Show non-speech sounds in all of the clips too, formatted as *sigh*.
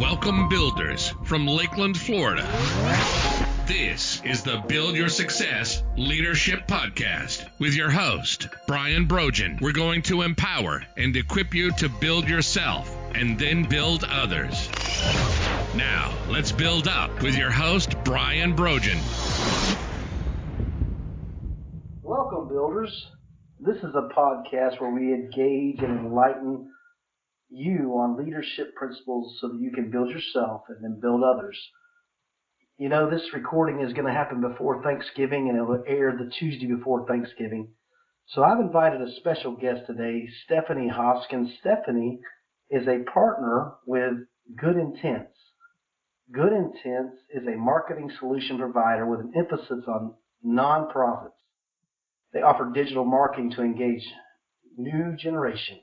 Welcome, builders from Lakeland, Florida. This is the Build Your Success Leadership Podcast with your host, Brian Brogan. We're going to empower and equip you to build yourself and then build others. Now, let's build up with your host, Brian Brogan. Welcome, builders. This is a podcast where we engage and enlighten you on leadership principles so that you can build yourself and then build others. You know, this recording is going to happen before Thanksgiving and it will air the Tuesday before Thanksgiving. So I've invited a special guest today, Stephanie Hoskins. Stephanie is a partner with Good Intents. Good Intents is a marketing solution provider with an emphasis on nonprofits. They offer digital marketing to engage new generations.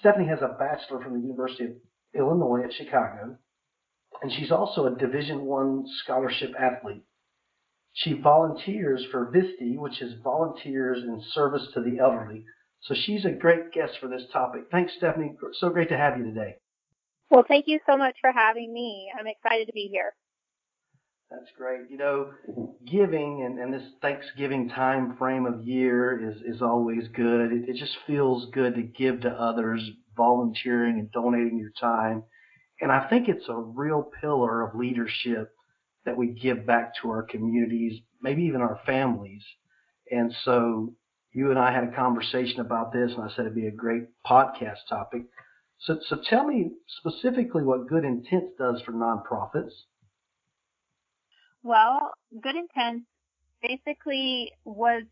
Stephanie has a bachelor from the University of Illinois at Chicago, and she's also a Division One scholarship athlete. She volunteers for VISTE, which is Volunteers in Service to the Elderly. So she's a great guest for this topic. Thanks, Stephanie. So great to have you today. Well, thank you so much for having me. I'm excited to be here. That's great. You know, giving and, and this Thanksgiving time frame of year is, is always good. It, it just feels good to give to others, volunteering and donating your time. And I think it's a real pillar of leadership that we give back to our communities, maybe even our families. And so you and I had a conversation about this, and I said it'd be a great podcast topic. So, so tell me specifically what Good Intents does for nonprofits well, Good Intent basically was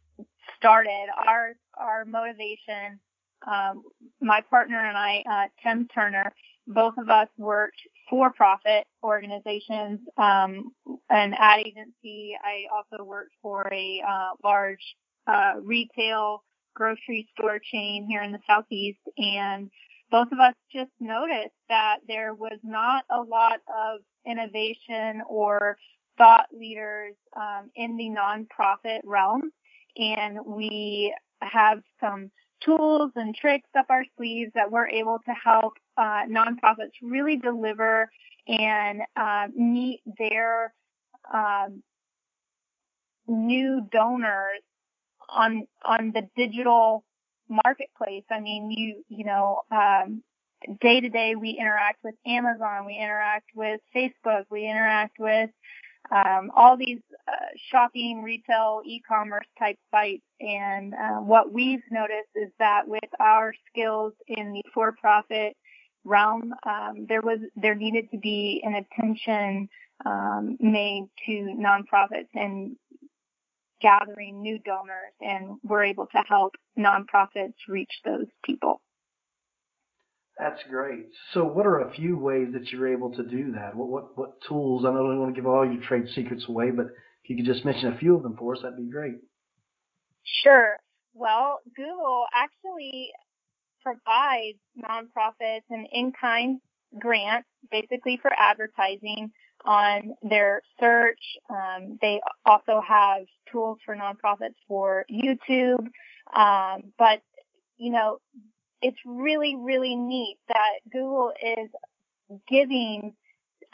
started. Our our motivation, um, my partner and I, uh, Tim Turner, both of us worked for-profit organizations, um, an ad agency. I also worked for a uh, large uh, retail grocery store chain here in the southeast, and both of us just noticed that there was not a lot of innovation or thought leaders um, in the nonprofit realm, and we have some tools and tricks up our sleeves that we're able to help uh, nonprofits really deliver and uh, meet their um, new donors on on the digital marketplace. I mean, you you know, um, day to day we interact with Amazon, we interact with Facebook, we interact with um, all these uh, shopping, retail, e-commerce type sites. And uh, what we've noticed is that with our skills in the for-profit realm, um, there was there needed to be an attention um, made to nonprofits and gathering new donors, and we're able to help nonprofits reach those people. That's great. So, what are a few ways that you're able to do that? What what, what tools? I don't want to give all your trade secrets away, but if you could just mention a few of them for us, that'd be great. Sure. Well, Google actually provides nonprofits an in-kind grant, basically for advertising on their search. Um, they also have tools for nonprofits for YouTube. Um, but you know, it's really, really neat that Google is giving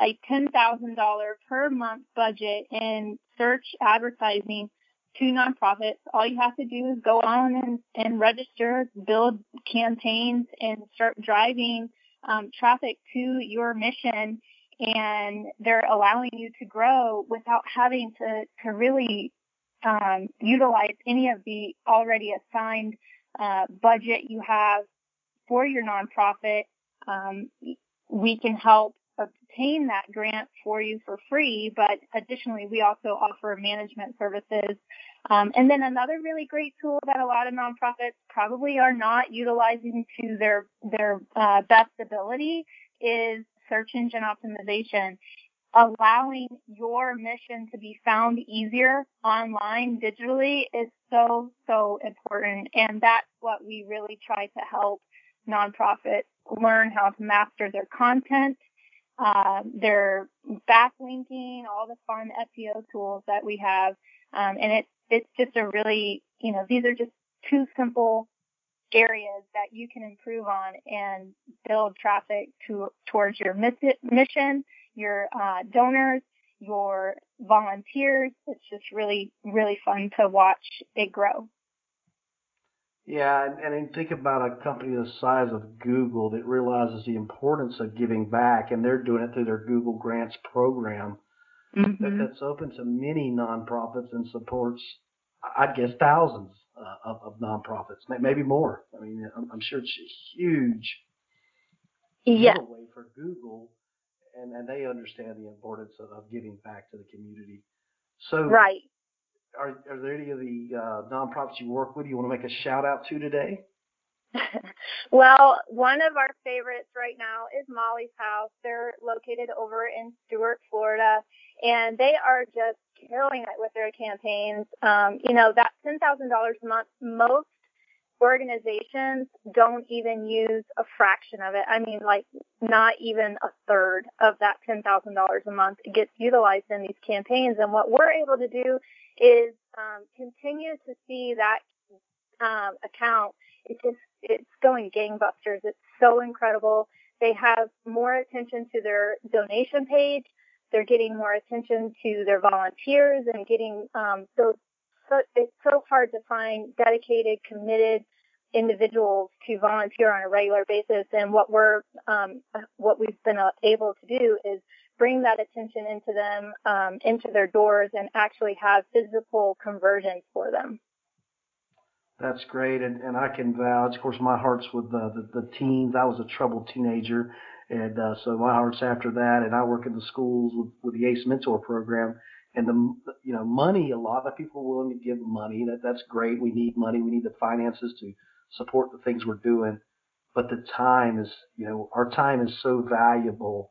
a $10,000 per month budget in search advertising to nonprofits. All you have to do is go on and, and register, build campaigns, and start driving um, traffic to your mission. And they're allowing you to grow without having to, to really um, utilize any of the already assigned uh, budget you have for your nonprofit, um, we can help obtain that grant for you for free. But additionally, we also offer management services. Um, and then another really great tool that a lot of nonprofits probably are not utilizing to their their uh, best ability is search engine optimization. Allowing your mission to be found easier online digitally is so, so important. And that's what we really try to help nonprofits learn how to master their content, uh, their backlinking, all the fun SEO tools that we have. Um, and it's, it's just a really, you know, these are just two simple areas that you can improve on and build traffic to towards your mission, your uh, donors, your volunteers. It's just really, really fun to watch it grow. Yeah, and, and think about a company the size of Google that realizes the importance of giving back, and they're doing it through their Google Grants program. Mm-hmm. That, that's open to many nonprofits and supports, I'd guess, thousands uh, of, of nonprofits, maybe more. I mean, I'm, I'm sure it's a huge yeah. giveaway for Google, and, and they understand the importance of, of giving back to the community. So, right are, are there any of the uh, nonprofits you work with you want to make a shout out to today? *laughs* well, one of our favorites right now is Molly's House. They're located over in Stuart, Florida, and they are just killing it with their campaigns. Um, you know, that $10,000 a month, most organizations don't even use a fraction of it. I mean, like not even a third of that $10,000 a month gets utilized in these campaigns. And what we're able to do is um, continue to see that um, account. It's just it's going gangbusters. It's so incredible. They have more attention to their donation page. They're getting more attention to their volunteers and getting um, those. So it's so hard to find dedicated, committed individuals to volunteer on a regular basis. And what we're um, what we've been uh, able to do is bring that attention into them, um, into their doors, and actually have physical conversions for them. That's great, and, and I can vouch. Of course, my heart's with the, the, the teens. I was a troubled teenager, and uh, so my heart's after that. And I work in the schools with, with the ACE Mentor program, and the you know money. A lot of people are willing to give money. That that's great. We need money. We need the finances to support the things we're doing, but the time is you know our time is so valuable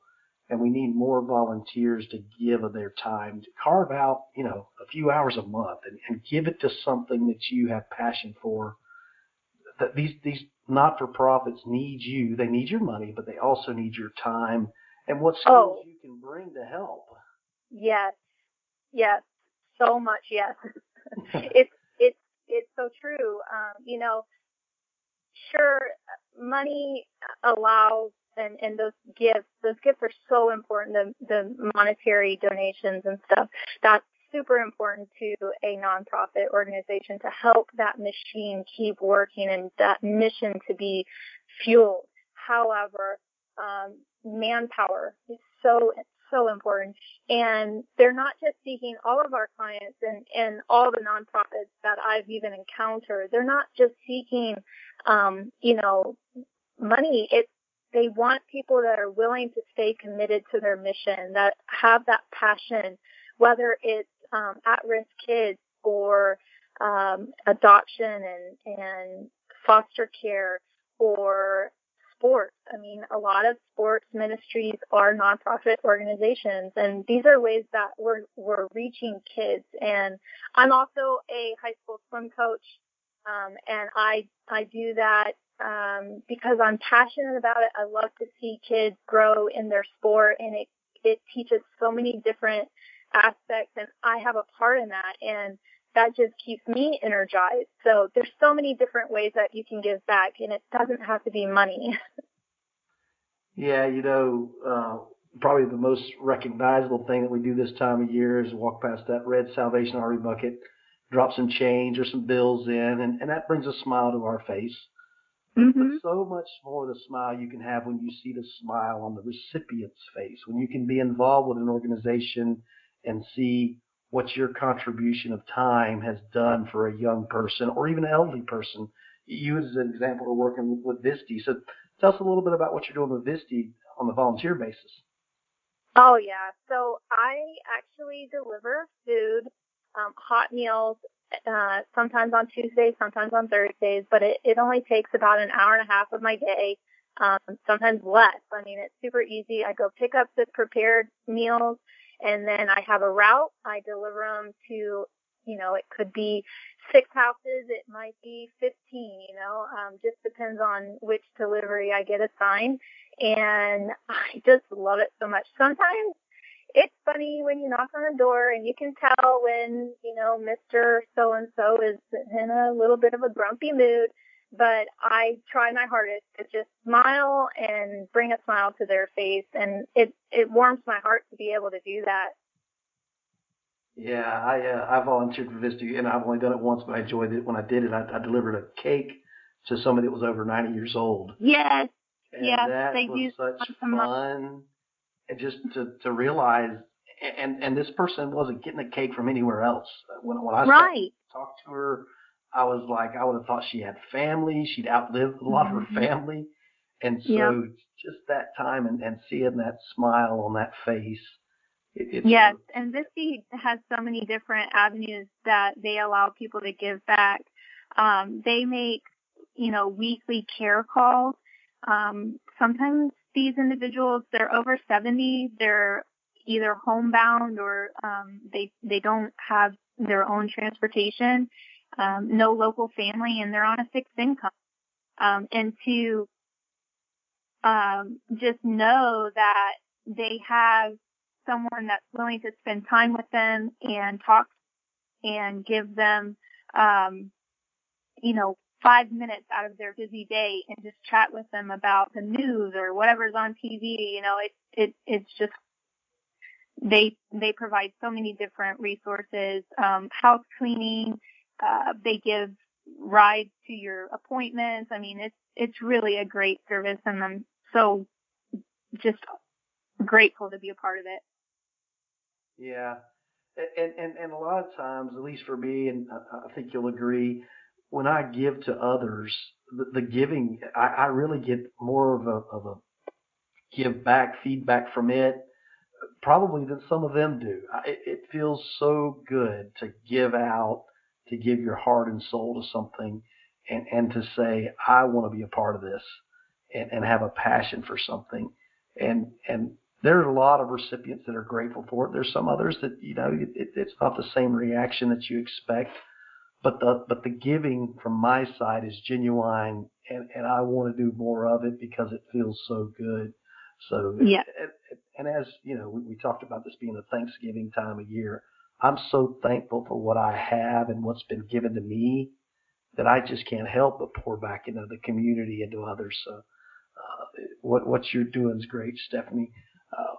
and we need more volunteers to give of their time to carve out, you know, a few hours a month and, and give it to something that you have passion for. That these these not-for-profits need you. They need your money, but they also need your time and what skills oh. you can bring to help. Yes, yes, so much. Yes, *laughs* it's it's it's so true. Um, you know, sure, money allows and, and those gifts, those gifts are so important, the, the monetary donations and stuff. That's super important to a nonprofit organization to help that machine keep working and that mission to be fueled. However, um, manpower is so so important. And they're not just seeking all of our clients and, and all the nonprofits that I've even encountered. They're not just seeking, um, you know, money. It's they want people that are willing to stay committed to their mission, that have that passion, whether it's um, at-risk kids or um, adoption and, and foster care or sports. I mean, a lot of sports ministries are nonprofit organizations, and these are ways that we're we're reaching kids. And I'm also a high school swim coach, um, and I I do that um, because I'm passionate about it. I love to see kids grow in their sport, and it it teaches so many different aspects, and I have a part in that, and that just keeps me energized. So there's so many different ways that you can give back, and it doesn't have to be money. *laughs* yeah, you know, uh, probably the most recognizable thing that we do this time of year is walk past that red Salvation Army bucket, drop some change or some bills in, and, and that brings a smile to our face. Mm-hmm. But so much more the smile you can have when you see the smile on the recipient's face, when you can be involved with an organization and see what your contribution of time has done for a young person or even an elderly person. You, as an example, are working with, VISTE. So tell us a little bit about what you're doing with VISTE on the volunteer basis. Oh, yeah. So I actually deliver food, um, hot meals uh, sometimes on Tuesdays, sometimes on Thursdays, but it, it only takes about an hour and a half of my day, um, sometimes less. I mean, it's super easy. I go pick up the prepared meals and then I have a route. I deliver them to, you know, it could be six houses. It might be 15, you know, um, just depends on which delivery I get assigned. And I just love it so much. Sometimes it's funny when you knock on the door and you can tell when, you know, Mr. So and so is in a little bit of a grumpy mood but I try my hardest to just smile and bring a smile to their face, and it it warms my heart to be able to do that. Yeah, I uh, I volunteered for Vista, and I've only done it once, but I enjoyed it. When I did it, I, I delivered a cake to somebody that was over 90 years old. Yes, and yes, that they was such fun, and just to to realize, and and this person wasn't getting a cake from anywhere else. When when I right. talked to her, I was like, I would have thought she had family. She'd outlived a lot of her family. And so Yeah. just that time and, and seeing that smile on that face. It, it's Yes, and VISTE has so many different avenues that they allow people to give back. Um, they make, you know, weekly care calls. Um, sometimes these individuals, they're over 70, they're either homebound or um, they they don't have their own transportation, um, no local family, and they're on a fixed income. Um, and to um, just know that they have someone that's willing to spend time with them and talk and give them, um, you know, five minutes out of their busy day and just chat with them about the news or whatever's on TV. You know, it, it, it's just, they, they provide so many different resources, um, house cleaning, uh, they give rides to your appointments. I mean, it's, it's really a great service and I'm so just grateful to be a part of it. Yeah. And, and, and a lot of times, at least for me, and I think you'll agree, when I give to others, the, the giving, I, I really get more of a, of a give back feedback from it, probably than some of them do. It feels so good to give out, to give your heart and soul to something, and, and to say, I want to be a part of this, and, and have a passion for something, and and there's a lot of recipients that are grateful for it. There's some others that you know it, it, it's not the same reaction that you expect, but the but the giving from my side is genuine, and and I want to do more of it because it feels so good. So Yeah. and, and as you know, we, we talked about this being a Thanksgiving time of year. I'm so thankful for what I have and what's been given to me that I just can't help but pour back into the community and to others. So uh, what what you're doing is great, Stephanie. Uh,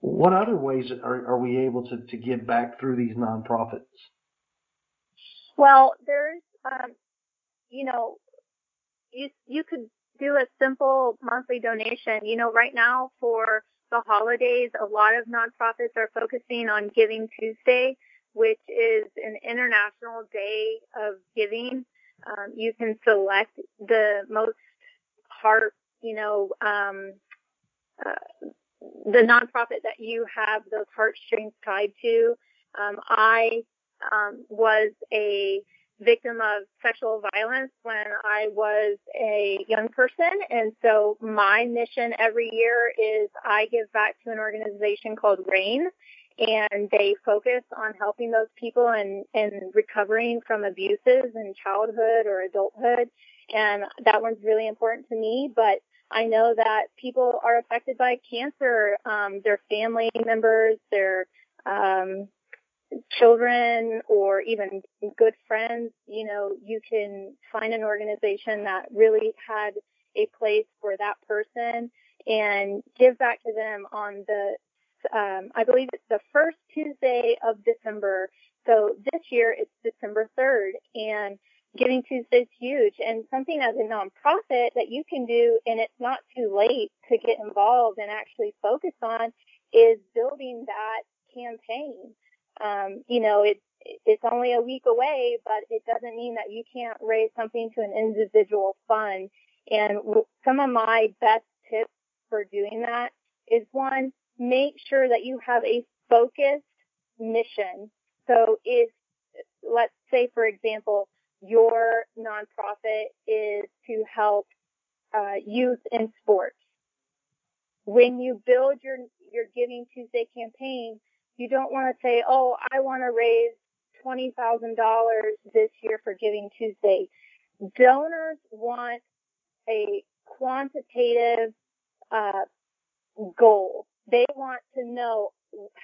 what other ways are, are we able to, to give back through these nonprofits? Well, there's, um, you know, you you could do a simple monthly donation. You know, right now for the holidays, a lot of nonprofits are focusing on Giving Tuesday, which is an international day of giving. Um, you can select the most heart, you know, um, uh, the nonprofit that you have those heartstrings tied to. Um, I um, was a victim of sexual violence when I was a young person. And so my mission every year is I give back to an organization called RAINN and they focus on helping those people and, and recovering from abuses in childhood or adulthood. And that one's really important to me, but I know that people are affected by cancer, um, their family members, their, um, children or even good friends, you know, you can find an organization that really had a place for that person and give back to them on the, um, I believe it's the first Tuesday of December. So this year it's December 3rd and Giving Tuesday is huge and something as a nonprofit that you can do and it's not too late to get involved and actually focus on is building that campaign um, you know, it, it's only a week away, but it doesn't mean that you can't raise something to an individual fund. And some of my best tips for doing that is one, make sure that you have a focused mission. So if, let's say, for example, your nonprofit is to help uh, youth in sports. When you build your, your Giving Tuesday campaign, you don't want to say, oh, I want to raise $20,000 this year for Giving Tuesday. Donors want a quantitative uh, goal. They want to know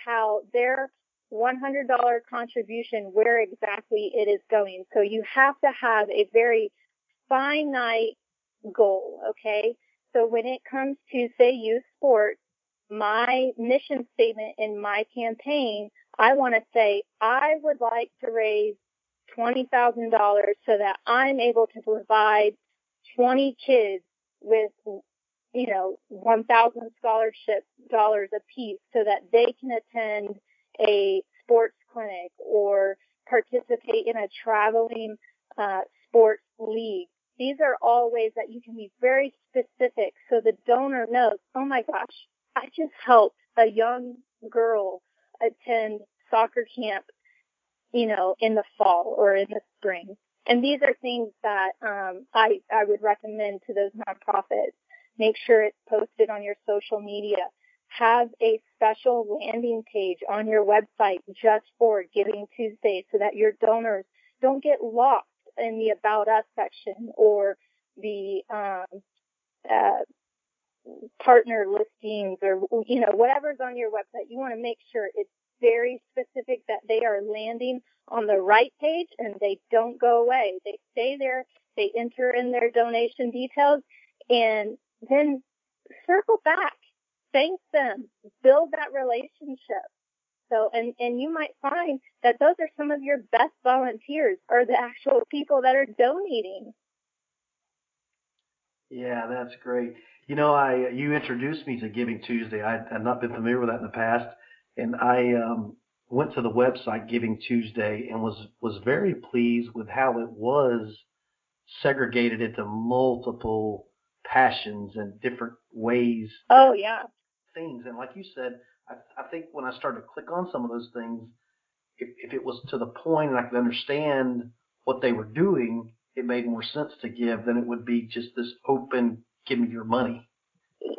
how their $100 contribution, where exactly it is going. So you have to have a very finite goal, okay? So when it comes to, say, youth sports, my mission statement in my campaign, I want to say, I would like to raise $20,000 so that I'm able to provide 20 kids with, you know, 1,000 scholarship dollars apiece so that they can attend a sports clinic or participate in a traveling uh, sports league. These are all ways that you can be very specific so the donor knows, oh my gosh, Just helped a young girl attend soccer camp, you know, in the fall or in the spring. And these are things that um, I, I would recommend to those nonprofits. Make sure it's posted on your social media. Have a special landing page on your website just for Giving Tuesday so that your donors don't get lost in the About Us section or the um, uh, partner listings or, you know, whatever's on your website. You want to make sure it's very specific that they are landing on the right page and they don't go away. They stay there, they enter in their donation details, and then circle back, thank them, build that relationship. So, and, and you might find that those are some of your best volunteers or the actual people that are donating. Yeah, that's great. You know, I you introduced me to Giving Tuesday. I had not been familiar with that in the past, and I um, went to the website Giving Tuesday and was was very pleased with how it was segregated into multiple passions and different ways. Oh yeah. Things and like you said, I, I think when I started to click on some of those things, if, if it was to the point and I could understand what they were doing, it made more sense to give than it would be just this open, give me your money.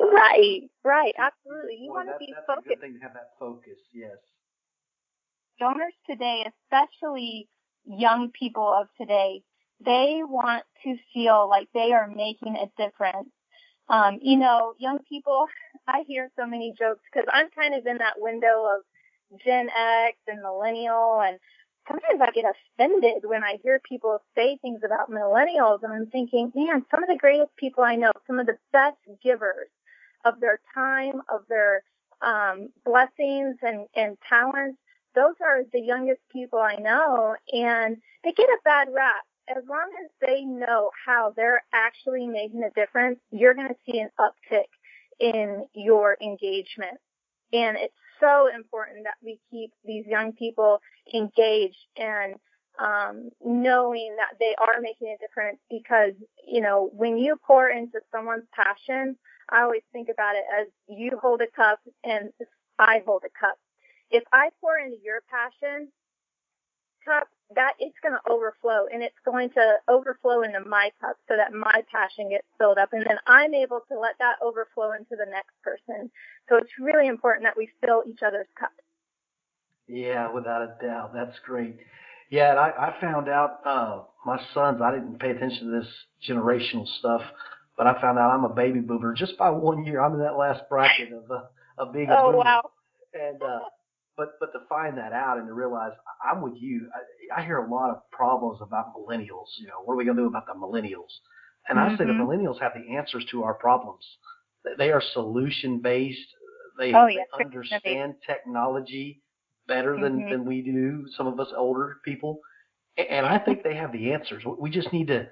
Right, right, absolutely. You want to be that's focused. a good thing to have that focus. Yes. Donors today, especially young people of today, they want to feel like they are making a difference. Um, you know, young people, *laughs* I hear so many jokes because I'm kind of in that window of Gen X and millennial and sometimes I get offended when I hear people say things about millennials and I'm thinking, man, some of the greatest people I know, some of the best givers of their time, of their um, blessings and, and talents, those are the youngest people I know and they get a bad rap. As long as they know how they're actually making a difference, you're going to see an uptick in your engagement. And it's so important that we keep these young people engaged and um, knowing that they are making a difference because, you know, when you pour into someone's passion, I always think about it as you hold a cup and I hold a cup. If I pour into your passion cup, that it's going to overflow and it's going to overflow into my cup so that my passion gets filled up and then I'm able to let that overflow into the next person. So it's really important that we fill each other's cups. Yeah, without a doubt. That's great. Yeah, and I, I found out uh my sons I didn't pay attention to this generational stuff, but I found out I'm a baby boomer just by one year. I'm in that last bracket of uh, of being a oh, boomer. wow. And uh but but to find that out and to realize I'm with you, I, I hear a lot of problems about millennials. You know, what are we going to do about the millennials? And mm-hmm. I say the Mm-hmm. millennials have the answers to our problems. They are solution based. They, Oh, yeah. they understand technology better than Mhm. than we do. Some of us older people, and I think they have the answers. We just need to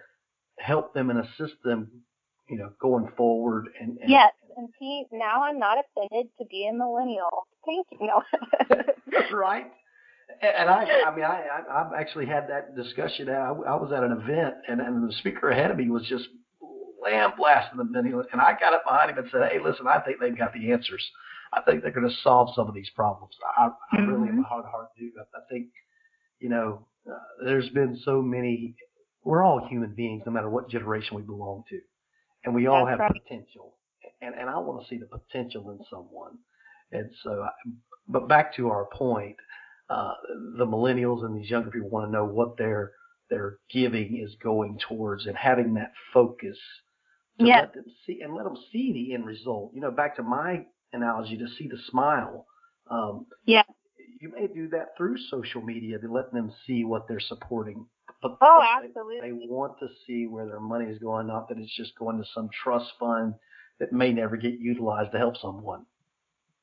help them and assist them. You know, going forward and, and Yes, and see, now I'm not offended to be a millennial. Thank you. No. *laughs* right? And and I, I mean, I, I, I've actually had that discussion. I, I was at an event, and, and the speaker ahead of me was just lamb blasting the millennial, and I got up behind him and said, "Hey, listen, I think they've got the answers. I think they're going to solve some of these problems. I, I really am a heart to heart dude. I, I think, you know, uh, there's been so many. We're all human beings, no matter what generation we belong to, and we all That's have right. potential. And and I want to see the potential in someone. And so, I, but back to our point, uh, the millennials and these younger people want to know what their their giving is going towards and having that focus to Yes. let them see and let them see the end result. You know, back to my analogy to see the smile. Um, Yeah. you may do that through social media to let them see what they're supporting But oh, they, absolutely. They want to see where their money is going, not that it's just going to some trust fund that may never get utilized to help someone.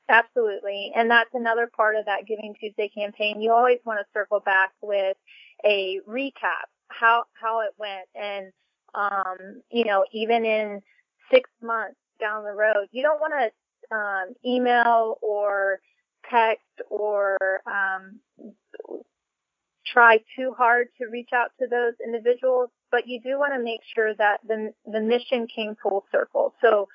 Absolutely. And that's another part of that Giving Tuesday campaign. You always want to circle back with a recap, how, how it went. And, um, you know, even in six months down the road, you don't want to, um, email or text or, um, try too hard to reach out to those individuals, but you do want to make sure that the, the mission came full circle. So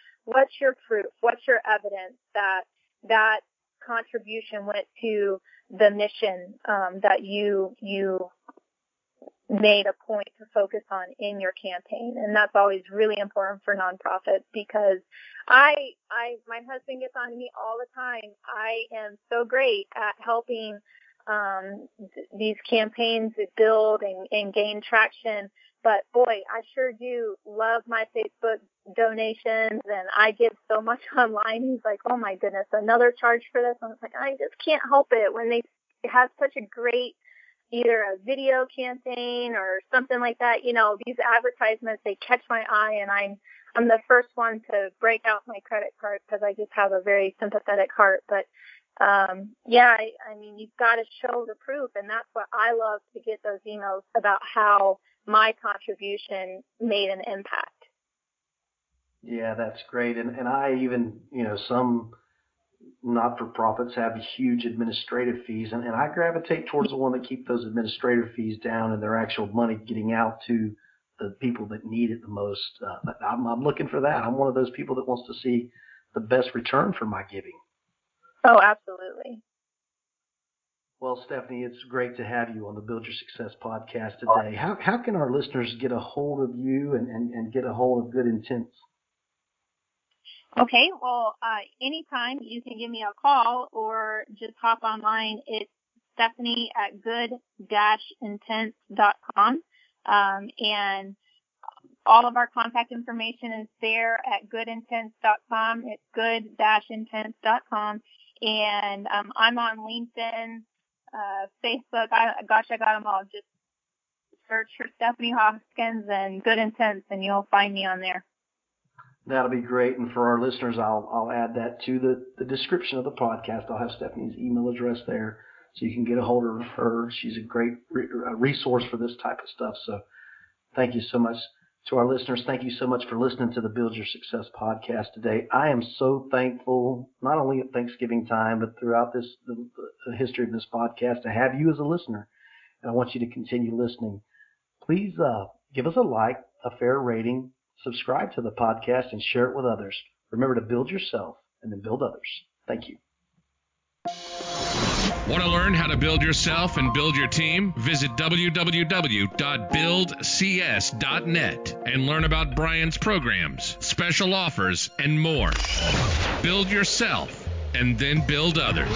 your proof? What's your evidence that that contribution went to the mission um, that you you made a point to focus on in your campaign and that's always really important for nonprofits because i i my husband gets on me all the time i am so great at helping um, th- these campaigns build and, and gain traction but boy, I sure do love my Facebook donations and I give so much *laughs* online. He's like, oh my goodness, another charge for this. I was like, I just can't help it when they have such a great either a video campaign or something like that. You know, these advertisements, they catch my eye and I'm, I'm the first one to break out my credit card because I just have a very sympathetic heart. But um, yeah, I, I mean, you've got to show the proof, and that's what I love to get those emails about how my contribution made an impact. Yeah, that's great. And and I even, you know, some not for profits have huge administrative fees and, and I gravitate towards the one that keep those administrative fees down and their actual money getting out to the people that need it the most. Uh, I'm, I'm looking for that. I'm one of those people that wants to see the best return for my giving. Oh, absolutely. Well, Stephanie, it's great to have you on the Build Your Success podcast today. How, how can our listeners get a hold of you and, and, and get a hold of Good Intents? Okay, well, uh, anytime you can give me a call or just hop online. It's Stephanie at good-intents.com. Um, and all of our contact information is there at goodintents.com. It's good-intents.com. And um, I'm on LinkedIn, uh, Facebook. I, gosh, I got them all. Just search for Stephanie Hoskins and Good Intents, and you'll find me on there. That'll be great. And for our listeners, I'll I'll add that to the, the description of the podcast. I'll have Stephanie's email address there, so you can get a hold of her. She's a great re- resource for this type of stuff. So, thank you so much to our listeners. Thank you so much for listening to the Build Your Success podcast today. I am so thankful, not only at Thanksgiving time, but throughout this the, the history of this podcast, to have you as a listener. And I want you to continue listening. Please uh, give us a like, a fair rating, subscribe to the podcast, and share it with others. Remember to build yourself and then build others. Thank you. Want to learn how to build yourself and build your team? Visit www.buildcs.net and learn about Brian's programs, special offers, and more. Build yourself and then build others.